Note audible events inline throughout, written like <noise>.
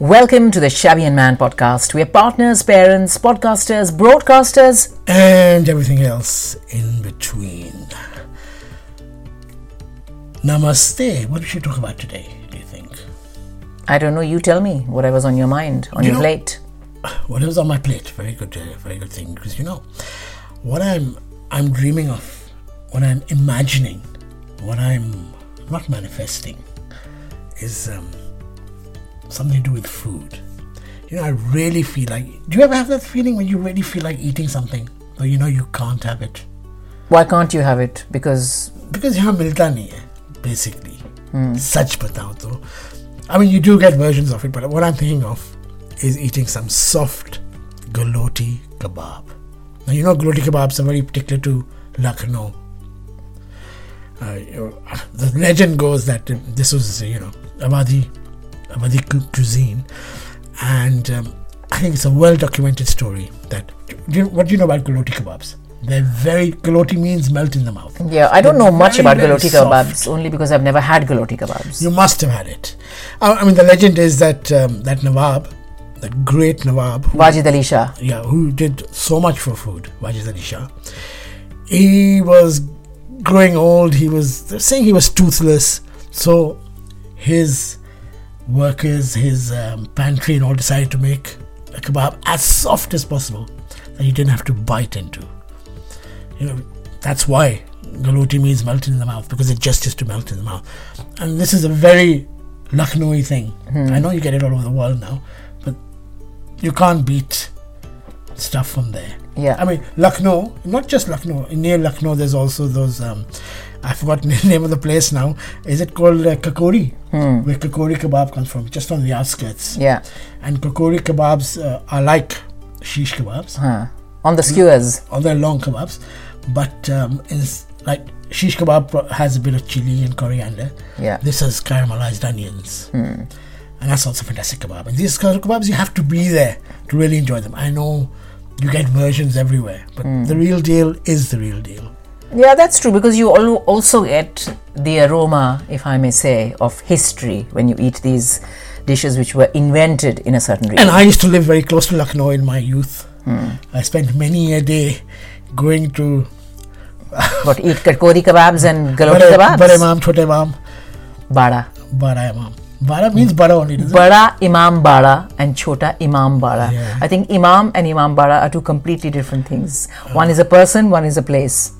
Welcome to the Shabby and Man podcast. We are partners, parents, podcasters, broadcasters, and everything else in between. Namaste. What should we talk about today, do you think? I don't know, you tell me whatever's on your mind, on You your know- plate. Whatever's on my plate, very good, uh, very good thing. Because you know, what I'm I'm dreaming of, what I'm imagining, what I'm not manifesting, is um, something to do with food. You know, I really feel like. Do you ever have that feeling when you really feel like eating something, but you know you can't have it? Why can't you have it? Because. Because you have nahi basically. Hmm. Such batao to. I mean, you do get versions of it, but what I'm thinking of is eating some soft galoti kebab. Now, you know, galoti kebabs are very particular to Lucknow. Uh, the legend goes that uh, this was, you know, Abadi Awadhi cuisine and um, I think it's a well documented story that do you, what do you know about galoti kebabs they're very galoti means melt in the mouth yeah, I don't know much very, about very galoti kebabs only because I've never had galoti kebabs. You must have had it. Uh, I mean, the legend is that um, that Nawab, that great Nawab, who, Wajid Ali Shah. yeah, who did so much for food, Wajid Ali Shah, he was growing old. He was they're saying he was toothless, so his workers, his um, pantry, and all decided to make a kebab as soft as possible that you didn't have to bite into. You know, that's why galoti means melt in the mouth because it just is to melt in the mouth. And this is a very Lucknowy thing. I know you get it all over the world now, but you can't beat stuff from there. Yeah. I mean, Lucknow, not just Lucknow. Near Lucknow, there's also those. Um, I forgot <laughs> the name of the place now. Is it called uh, Kakori? Where Kakori kebab comes from, just on the outskirts. Yeah. And Kakori kebabs uh, are like shish kebabs, Huh. On the skewers. On they're long kebabs, but um, it's like shish kebab has a bit of chili and coriander. Yeah. This has caramelized onions. And that's also fantastic kebab. And these kebabs, you have to be there to really enjoy them. I know you get versions everywhere, but the real deal is the real deal. Yeah, that's true because you also get the aroma, if I may say, of history when you eat these dishes which were invented in a certain region. And I used to live very close to Lucknow in my youth. Hmm. I spent many a day going to <laughs> What eat kakori kebabs and galoti kebabs? Bade Imam, Chote Imam, Bada. Bada Imam. Bada means Bada only, doesn't it? Bada Imam Bada and Chota Imam Bada. Yeah. I think Imam and Imam Bada are two completely different things. One is a person, one is a place.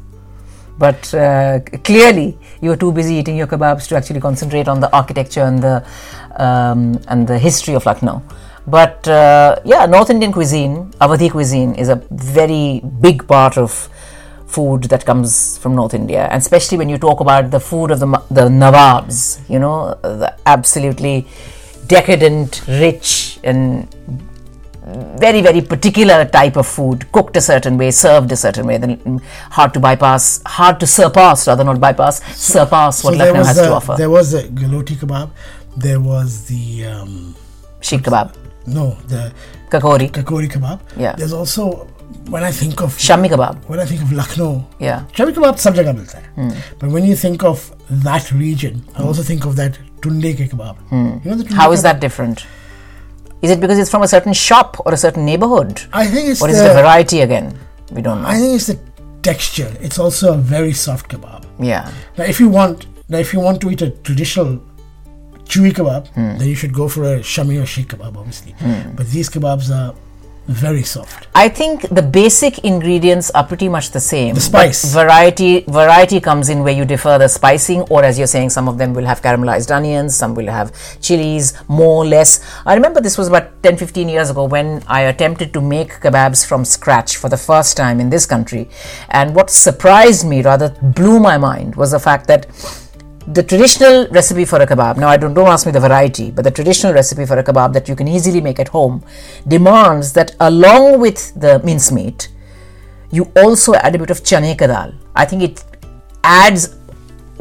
But uh, clearly, you are too busy eating your kebabs to actually concentrate on the architecture and the um, and the history of Lucknow. But uh, yeah, North Indian cuisine, Awadhi cuisine, is a very big part of food that comes from North India, and especially when you talk about the food of the the Nawabs, you know, the absolutely decadent, rich, and very very particular type of food cooked a certain way served a certain way then mm, hard to bypass hard to surpass rather not bypass so, surpass what so Lucknow has to offer. there was the galoti kebab there was the um, sheikh kebab. No the kakori. Kakori kebab. Yeah. There's also when I think of Shami kebab, when I think of Lucknow, yeah, Shami kebab sab hmm. But when you think of that region, I hmm. also think of that tunde ke kebab. Hmm. You know the How is kebab? that different? Is it because it's from a certain shop or a certain neighborhood? I think it's Or the, is it a variety again? We don't know. I think it's the texture. It's also a very soft kebab. yeah. Now, if you want, now if you want to eat a traditional chewy kebab, Hmm. then you should go for a shami or sheikh kebab, obviously. But these kebabs are very soft. I think the basic ingredients are pretty much the same. The spice. variety variety comes in where you defer the spicing, or as you're saying, some of them will have caramelized onions, some will have chilies, more or less. I remember this was about 10 15 years ago when I attempted to make kebabs from scratch for the first time in this country. And what surprised me, rather blew my mind, was the fact that the traditional recipe for a kebab now i don't don't ask me the variety but the traditional recipe for a kebab that you can easily make at home demands that along with the mincemeat you also add a bit of chane ka dal i think it adds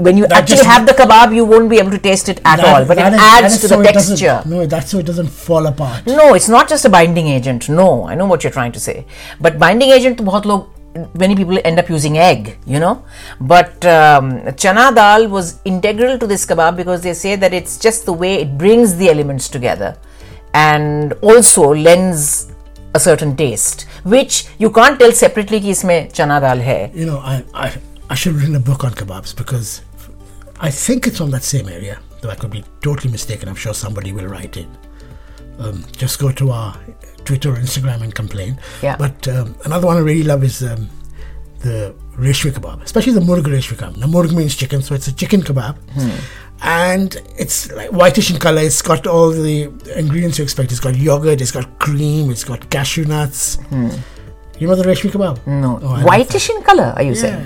when you That actually have the kebab you won't be able to taste it at That- all but it is- adds to so the texture. No, that's so it doesn't fall apart. no it's not just a binding agent. No i know what you're trying to say. But binding agent to bahut log many people end up using egg, you know. But um, chana dal was integral to this kebab because they say that it's just the way it brings the elements together and also lends a certain taste, which you can't tell separately ki isme chana dal hai. You know, I, I, I should have written a book on kebabs because I think it's on that same area, though I could be totally mistaken. I'm sure somebody will write it. Um, just go to our Twitter or Instagram and complain. Yeah. But um, another one I really love is um, the reshmi kebab, especially the murg reshmi kebab. Now, murg means chicken, so it's a chicken kebab. And it's like whitish in color. It's got all the ingredients you expect. It's got yogurt, it's got cream, it's got cashew nuts. You know the reshmi kebab? No, Oh, whitish in color. Are you saying?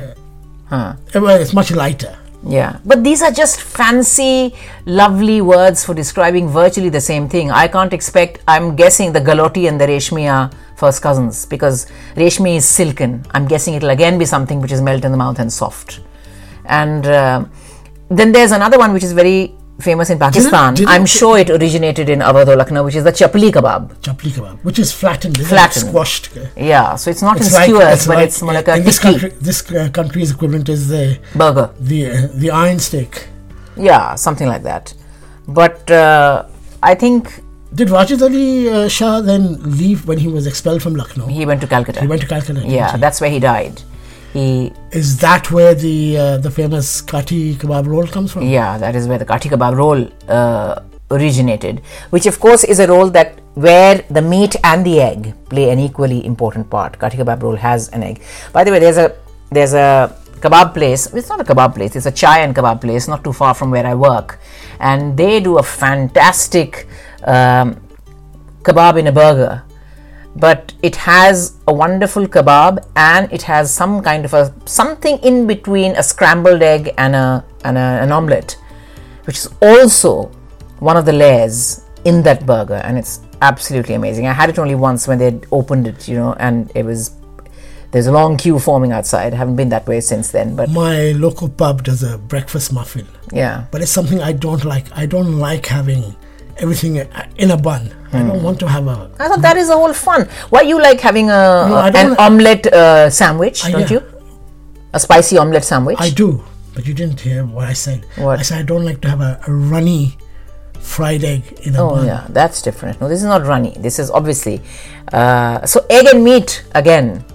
Huh. Well, it's much lighter. Yeah, but these are just fancy, lovely words for describing virtually the same thing. I can't expect, I'm guessing the Galoti and the Reshmi are first cousins because Reshmi is silken. I'm guessing it'll again be something which is melt in the mouth and soft. And uh, then there's another one which is very famous in Pakistan. didn't- I'm sure it originated in Awadh or Lucknow, which is the chapli kebab. Chapli kebab, which is flattened? Flattened. squashed. Yeah, so it's not It's in like, skewers, it's but like- it's more like a in this country. This uh, country's equivalent is the burger. the uh, the iron steak. Yeah, something like that. But uh, I think Did Wajid Ali uh, Shah then leave when he was expelled from Lucknow? he went to Calcutta. He went to Calcutta. Yeah, that's where he died. He, Is that where the uh, the famous kati kebab roll comes from? yeah, that is where the kati kebab roll uh, originated, which of course is a roll that where the meat and the egg play an equally important part. Kati kebab roll has an egg. By the way, there's a there's a kebab place. It's not a kebab place. It's a chai and kebab place, not too far from where I work, and they do a fantastic um, kebab in a burger but it has a wonderful kebab and it has some kind of a something in between a scrambled egg and a and a, an omelette which is also one of the layers in that burger. And it's absolutely amazing. I had it only once when they opened it you know and it was there's a long queue forming outside. I haven't been that way since then but My local pub does a breakfast muffin, yeah. But it's something I don't like. I don't like having everything in a bun. I Hmm. don't want to have a. i thought that is the whole fun why you like having a, No, I an omelette uh, sandwich Uh, don't yeah. you a spicy omelette sandwich I do, but you didn't hear what I said. What? I said I don't like to have a, a runny fried egg in a Oh bun. yeah, that's different. No, this is not runny. This is obviously uh, so egg and meat again.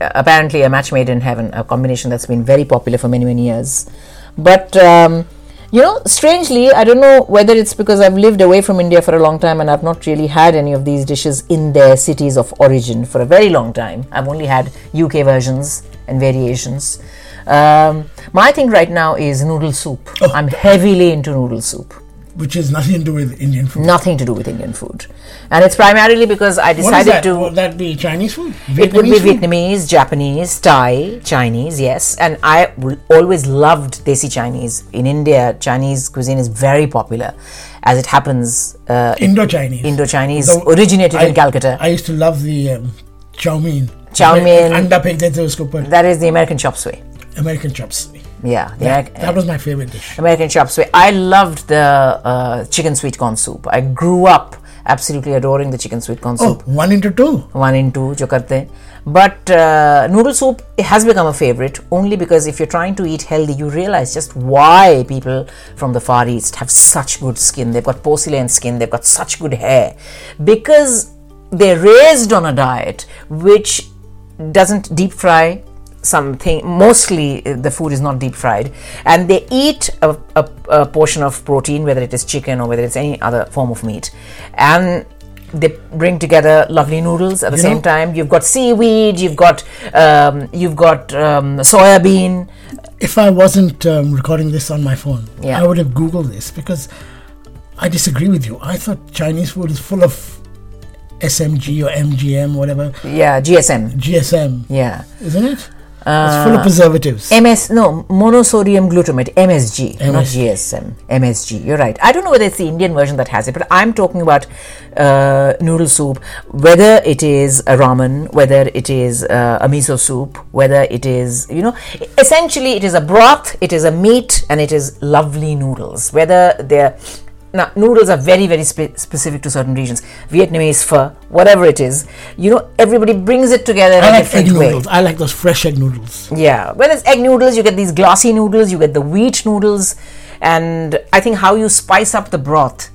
uh, Apparently, a match made in heaven, a combination that's been very popular for many many years. But um, you know, strangely, I don't know whether it's because I've lived away from India for a long time and I've not really had any of these dishes in their cities of origin for a very long time. I've only had UK versions and variations. Um, my thing right now is noodle soup. I'm heavily into noodle soup which has nothing to do with Indian food. nothing to do with Indian food. And it's primarily because I decided to. Would that be Chinese food? it would be Vietnamese food? Vietnamese, Japanese, Thai, Chinese, yes. And I always loved Desi Chinese. In India, Chinese cuisine is very popular. As it happens, uh, Indo-Chinese. Indo-Chinese originated I- in Calcutta. I used to love the um, chow mein. Chow mein. Anda pe dete usko par that is the American chop suey. American chop suey. Yeah, the That, that was my favorite dish. American chop suey. I loved the uh, chicken sweet corn soup. I grew up absolutely adoring the chicken sweet corn soup. Oh, one into two. one in two जो करते हैं but uh, noodle soup has become a favorite only because if you're trying to eat healthy you realize just why people from the far east have such good skin they've got porcelain skin they've got such good hair because they're raised on a diet which doesn't deep fry something mostly uh, the food is not deep fried. And they eat a, a, a portion of protein whether it is chicken or whether it's any other form of meat. And they bring together lovely noodles at the You same know- time. You've got seaweed you've got um, you've got um, soya bean If I wasn't um, recording this on my phone, Yeah. I would have Googled this because I disagree with you. I thought Chinese food is full of SMG or MGM, whatever, yeah gsm GSM, yeah. Isn't it? It's full of preservatives. MS no monosodium glutamate MSG, not MSG. GSM MSG. You're right. I don't know whether it's the Indian version that has it, but I'm talking about uh, noodle soup. Whether it is a ramen, whether it is uh, a miso soup, whether it is you know, essentially it is a broth, it is a meat, and it is lovely noodles. Whether they're now noodles are very very spe- specific to certain regions. Vietnamese pho, whatever it is, you know, everybody brings it together in I a like egg way. noodles. I like those fresh egg noodles. Yeah, when it's egg noodles, you get these glossy noodles, you get the wheat noodles, and I think how you spice up the broth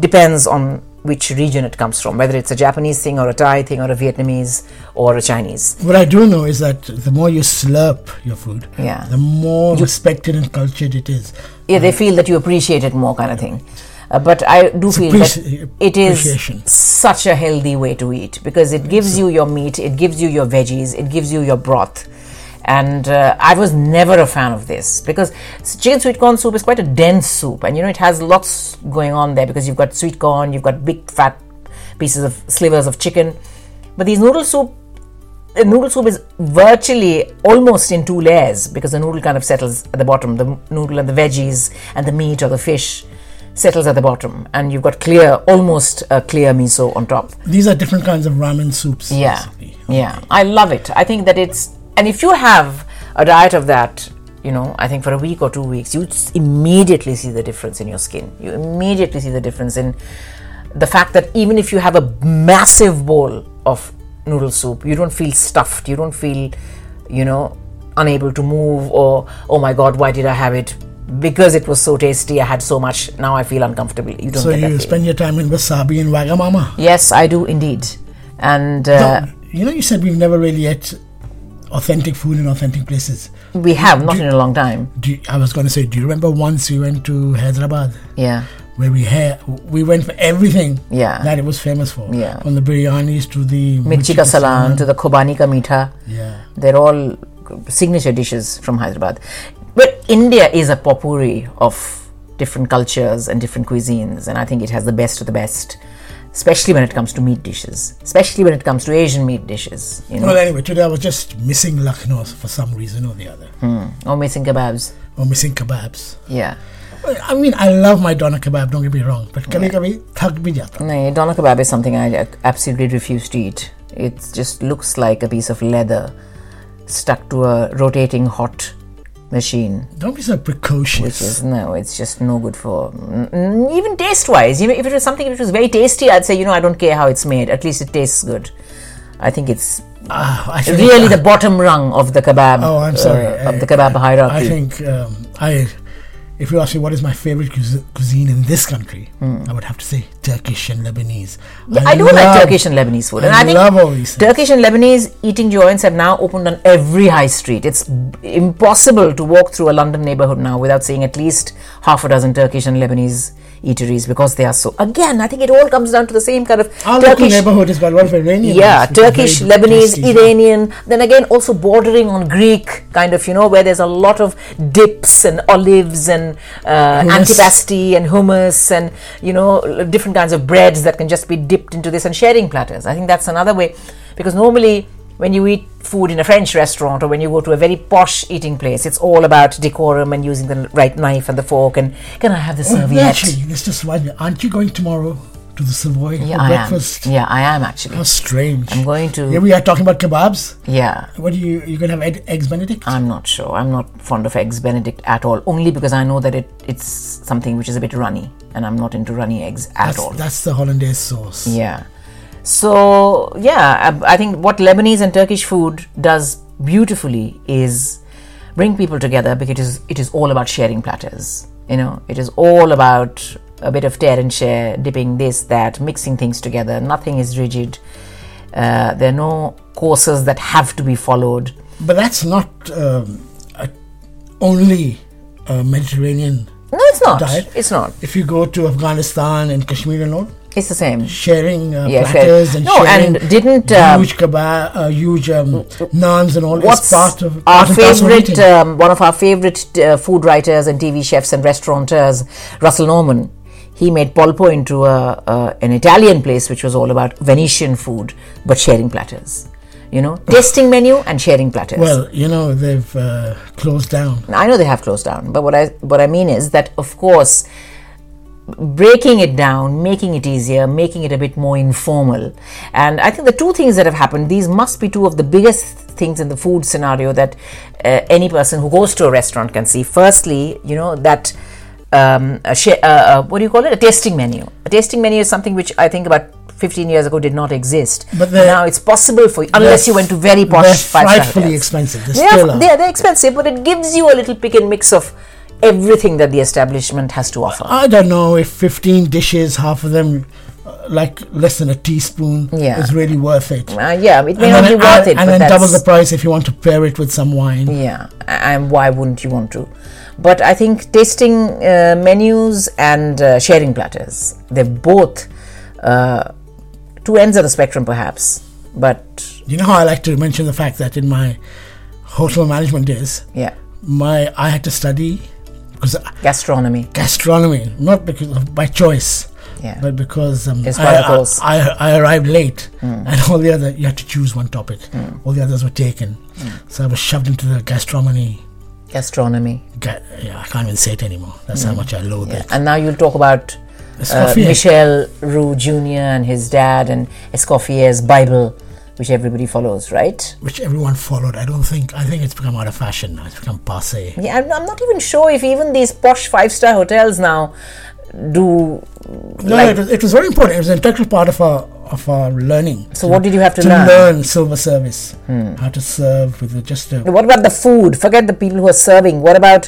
depends on which region it comes from, whether it's a Japanese thing or a Thai thing or a Vietnamese or a Chinese. What I do know is that the more you slurp your food, Yeah. the more respected and cultured it is. Yeah, they feel that you appreciate it more, kind of thing. Uh, but I do feel that it is such a healthy way to eat because it gives you your meat, it gives you your veggies, it gives you your broth. And uh, I was never a fan of this because chicken sweet corn soup is quite a dense soup, and you know it has lots going on there because you've got sweet corn, you've got big fat pieces of slivers of chicken. But these noodle soup the noodle soup is virtually almost in two layers because the noodle kind of settles at the bottom. The noodle and the veggies and the meat or the fish settles at the bottom, and you've got clear, almost a clear miso on top. These are different kinds of ramen soups. Yeah, basically. yeah, I love it. I think that it's, and if you have a diet of that, you know, I think for a week or two weeks, you immediately see the difference in your skin. You immediately see the difference in the fact that even if you have a massive bowl of noodle soup, you don't feel stuffed. You don't feel, you know, unable to move or, oh my god, why did I have it? Because it was so tasty, I had so much. Now I feel uncomfortable. You don't So you spend your time in wasabi and wagamama. Yes, I do indeed. And uh, No, you know, you said we've never really ate authentic food in authentic places. we have, not in a long time. Do you- I was going to say, do you remember once we went to Hyderabad? Yeah. where we had we went for everything Yeah. that it was famous for. Yeah. From the biryanis to the Mirchi ka salan to the Qubani ka meetha. Yeah. They're all signature dishes from Hyderabad. But India is a potpourri of different cultures and different cuisines, and I think it has the best of the best, especially when it comes to meat dishes, especially when it comes to Asian meat dishes. You know? Well, anyway, today I was just missing Lucknow for some reason or the other. Hmm. Or missing kebabs. Or missing kebabs. Yeah. I mean, I love my doner kebab. Don't get me wrong, but kabhi kabhi thak bhi jata. No, doner kebab is something I absolutely refuse to eat. It just looks like a piece of leather stuck to a rotating hot machine. Don't be so precocious. which is no, it's just no good for even taste wise. Even if it was something which was very tasty, I'd say you know I don't care how it's made. At least it tastes good. I think it's Ah, I think, really the bottom rung of the kebab. Oh, I'm sorry. uh, I- of the kebab hierarchy. I think um, I, if you ask me what is my favorite cuisi- cuisine in this country, I would have to say Turkish and Lebanese. Hmm. I do like Turkish and Lebanese food, and I I think love all these things. Turkish and Lebanese eating joints have now opened on every high street. It's impossible to walk through a London neighborhood now without seeing at least half a dozen Turkish and Lebanese eateries because they are so. Again, I think it all comes down to the same kind of Our local Turkish. neighborhood got one for Iranian. Yeah, Turkish, Lebanese, tasty as well. Iranian, then again also bordering on Greek, kind of, you know, where there's a lot of dips and olives and uh, antipasti and hummus and, you know, different kinds of breads that can just be dipped into this and sharing platters. I think that's another way because normally when you eat food in a French restaurant or when you go to a very posh eating place, it's all about decorum and using the right knife and the fork and can I have the Oh, serviette? actually, Mr. Swanya, aren't you going tomorrow to the Savoy yeah, for I breakfast? am. Yeah, I am actually. How strange. I'm going to. Here we are talking about kebabs. yeah. What are you you gonna have egg, eggs Benedict? I'm not sure. I'm not fond of eggs Benedict at all. Only because I know that it it's something which is a bit runny, and I'm not into runny eggs at that's, all. that's the hollandaise sauce. Yeah. So yeah, I, I think what Lebanese and Turkish food does beautifully is bring people together because it is it is all about sharing platters. You know, it is all about a bit of tear and share, dipping this, that, mixing things together. Nothing is rigid. Uh, there are no courses that have to be followed. But that's not um, a, only a Mediterranean. No, it's not. Diet. It's not. If you go to Afghanistan and Kashmir and all, It's the same. sharing uh, Yeah, platters fair. and No, sharing and didn't, um, huge kebab, uh, huge um, naans and all What's part of our part and parcel of favorite, um, one of our favorite uh, food writers and TV chefs and restaurateurs, Russell Norman. He made Polpo into a, an Italian place which was all about Venetian food, but sharing platters. You know, <laughs> tasting menu and sharing platters. well, you know they've uh, closed down. I know they have closed down, but what I what I mean is that of course breaking it down, making it easier, making it a bit more informal. And I think the two things that have happened, these must be two of the biggest things in the food scenario that uh, any person who goes to a restaurant can see. Firstly, you know, that um, a sh- uh, uh, what do you call it? A tasting menu. A tasting menu is something which I think about 15 years ago did not exist. But now it's possible for you, unless you went to very posh They're frightfully expensive. They They still are, are. they are they're expensive, but it gives you a little pick and mix of everything that the establishment has to offer. I don't know if 15 dishes, half of them uh, like less than a teaspoon Yeah. is really worth it. Uh, yeah, it may and not then, be worth it, and then double the price if you want to pair it with some wine. Yeah, and why wouldn't you want to? But I think tasting uh, menus and uh, sharing platters, they're both uh, two ends of the spectrum, perhaps. But You know how I like to mention the fact that in my hotel management days, yeah, my I had to study because gastronomy. gastronomy, not because of by choice, Yeah. but because um, I, I- I, arrived late, Hmm. and all the other you had to choose one topic. All the others were taken, so I was shoved into the gastronomy. Gastronomy. Ga- yeah, I can't even say it anymore. That's how much I loathe Hmm. Yeah. it. And now you'll talk about uh, Michel Roux Jr. and his dad and Escoffier's Bible, which everybody follows, right? which everyone followed. I don't think. I think it's become out of fashion now. It's become passe. Yeah, I'm, I'm not even sure if even these posh five star hotels now do. No, like- it, was, it was very important. It was an integral part of our of our learning. So, what did you have to, to learn? learn silver service, hmm. how to serve with just a What about the food? Forget the people who are serving. What about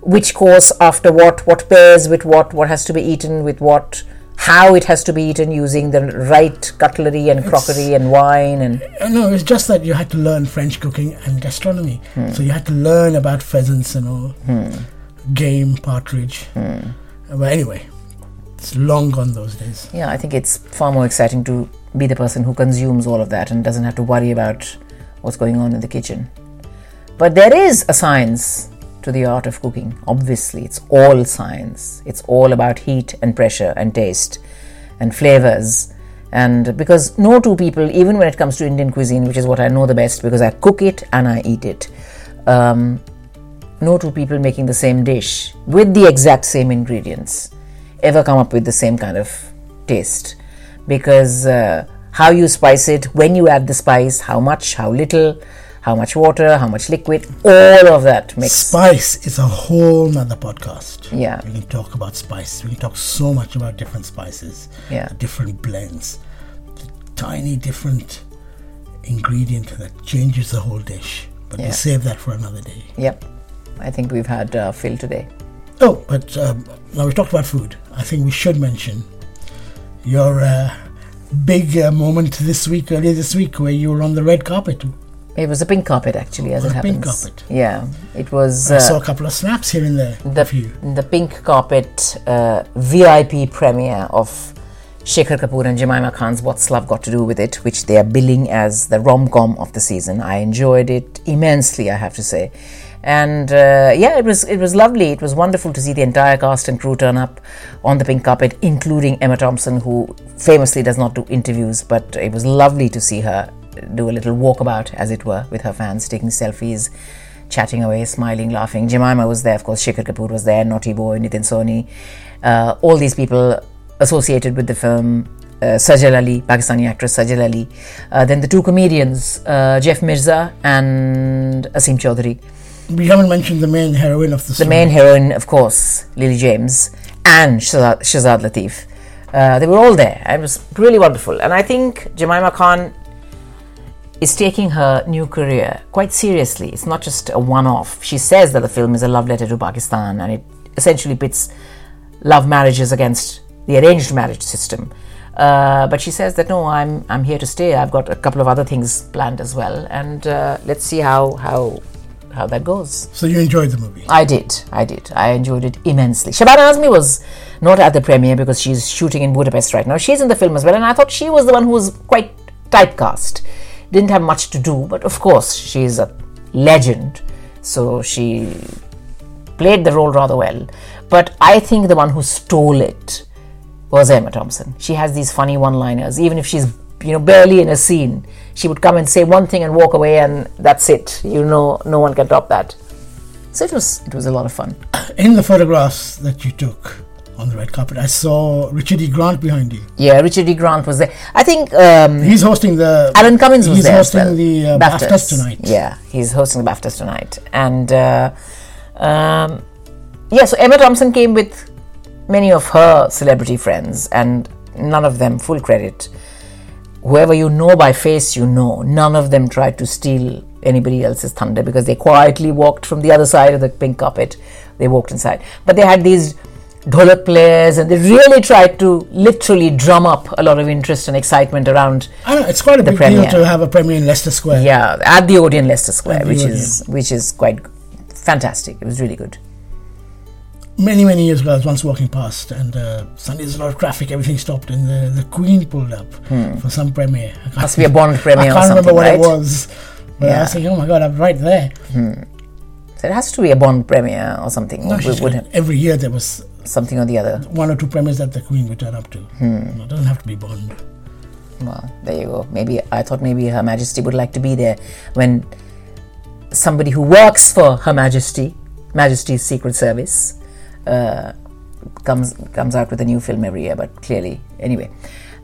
which course after what? What pairs with what? What has to be eaten with what? How it has to be eaten using the right cutlery and crockery and wine and Uh, No, it's just that you had to learn French cooking and gastronomy. Hmm. So you had to learn about pheasants and all, game, partridge. Hmm. But anyway, it's long gone those days. yeah, I think it's far more exciting to be the person who consumes all of that and doesn't have to worry about what's going on in the kitchen. But there is a science to the art of cooking. Obviously, it's all science. It's all about heat and pressure and taste and flavors. And because no two people, even when it comes to Indian cuisine, which is what I know the best because I cook it and I eat it, um, no two people making the same dish with the exact same ingredients ever come up with the same kind of taste because uh, how you spice it, when you add the spice, how much, how little, how much water, how much liquid, all of that makes Spice is a whole nother podcast. Yeah. We can talk about spice. We can talk so much about different spices, Yeah. different blends, the tiny different ingredient that changes the whole dish. But Yeah. we'll save that for another day. Yep, I think we've had uh, fill today. Oh, but um, now we've talked about food. I think we should mention your uh, big uh, moment this week, earlier this week, where you were on the red carpet. It was a pink carpet, actually, as Oh, it a happens. pink carpet. Yeah, it was. I Uh, saw a couple of snaps here and there the, the pink carpet uh, VIP premiere of Shekhar Kapur and Jemima Khan's What's Love Got to Do with It, which they are billing as the rom com of the season. I enjoyed it immensely, I have to say. And uh, yeah, it was it was lovely. It was wonderful to see the entire cast and crew turn up on the pink carpet, including Emma Thompson, who famously does not do interviews, but it was lovely to see her do a little walkabout, as it were, with her fans, taking selfies chatting away, smiling, laughing. Jemima was there, of course. Shekhar Kapur was there. Naughty Boy, Nitin Sawhney, uh, all these people associated with the film. Uh, Sajal Aly, Pakistani actress Sajal Aly. Uh, then the two comedians, uh, Jeff Mirza and Asim Chaudhry. We haven't mentioned the main heroine of the The story. main heroine, of course, Lily James and Shazad, Shazad Latif. Uh, they were all there. It was really wonderful. And I think Jemima Khan is taking her new career quite seriously. It's not just a one off. She says that the film is a love letter to Pakistan and it essentially pits love marriages against the arranged marriage system. Uh, but she says that no, I'm I'm here to stay. I've got a couple of other things planned as well, and uh, let's see how how how that goes. So you enjoyed the movie. I did. I did. I enjoyed it immensely. Shabana Azmi was not at the premiere because she's shooting in Budapest right now. She's in the film as well, and I thought she was the one who was quite typecast. Didn't have much to do, but of course, she's a legend. So she played the role rather well. But I think the one who stole it was Emma Thompson. She has these funny one-liners. Even if she's you know barely in a scene, she would come and say one thing and walk away, and that's it. You know, no one can top that. So it was it was a lot of fun. In the photographs that you took on the red carpet, I saw Richard E. Grant behind you. Yeah, Richard E. Grant was there. I think um, He's hosting the. Alan Cumming was he's there. as hosting well. the uh, BAFTAs tonight. Yeah, he's hosting the BAFTAs tonight, and uh, um, yeah. So Emma Thompson came with many of her celebrity friends, and none of them full credit. Whoever you know by face, you know. None of them tried to steal anybody else's thunder because they quietly walked from the other side of the pink carpet. They walked inside, but they had these dholak players, and they really tried to literally drum up a lot of interest and excitement around. I know it's quite a The big premiere. deal to have a premiere in Leicester Square. Yeah, at the Odeon Leicester Square, which Odeon. is which is quite fantastic. It was really good. Many many years ago, I was once walking past, and uh, suddenly there's a lot of traffic. Everything stopped, and the, the Queen pulled up for some premiere. Hmm. Must be a Bond <laughs> premiere I can't remember what right? it was, but I was thinking, oh my god, I'm right there. So it has to be a Bond premiere or something. No, would Every year there was something or the other. one or two premieres that the Queen would turn up to. Hmm. It doesn't have to be Bond. Well, there you go. Maybe I thought maybe Her Majesty would like to be there when somebody who works for Her Majesty, Majesty's Secret Service, uh, comes comes out with a new film every year. But clearly, anyway,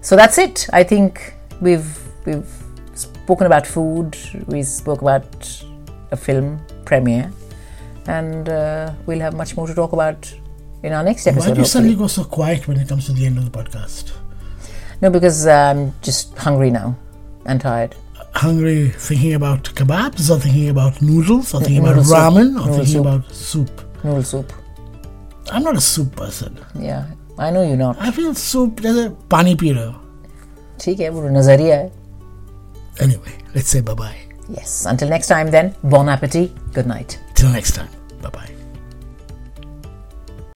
so that's it. I think we've we've spoken about food. We spoke about a film premiere, and uh, we'll have much more to talk about in our next Why episode. do you hopefully. suddenly go so quiet when it comes to the end of the podcast? No, because I'm just hungry now and tired. Hungry, thinking about kebabs, or thinking about noodles, or thinking about noodle soup. ramen, or Noodle thinking soup. about soup. Noodle soup. I'm not a soup person. Yeah, I know you're not. I feel soup. There's a pani piro. ठीक है वो नजरिया है Anyway, let's say bye bye. yes until next time then bon appetit good night Till next time. Bye bye.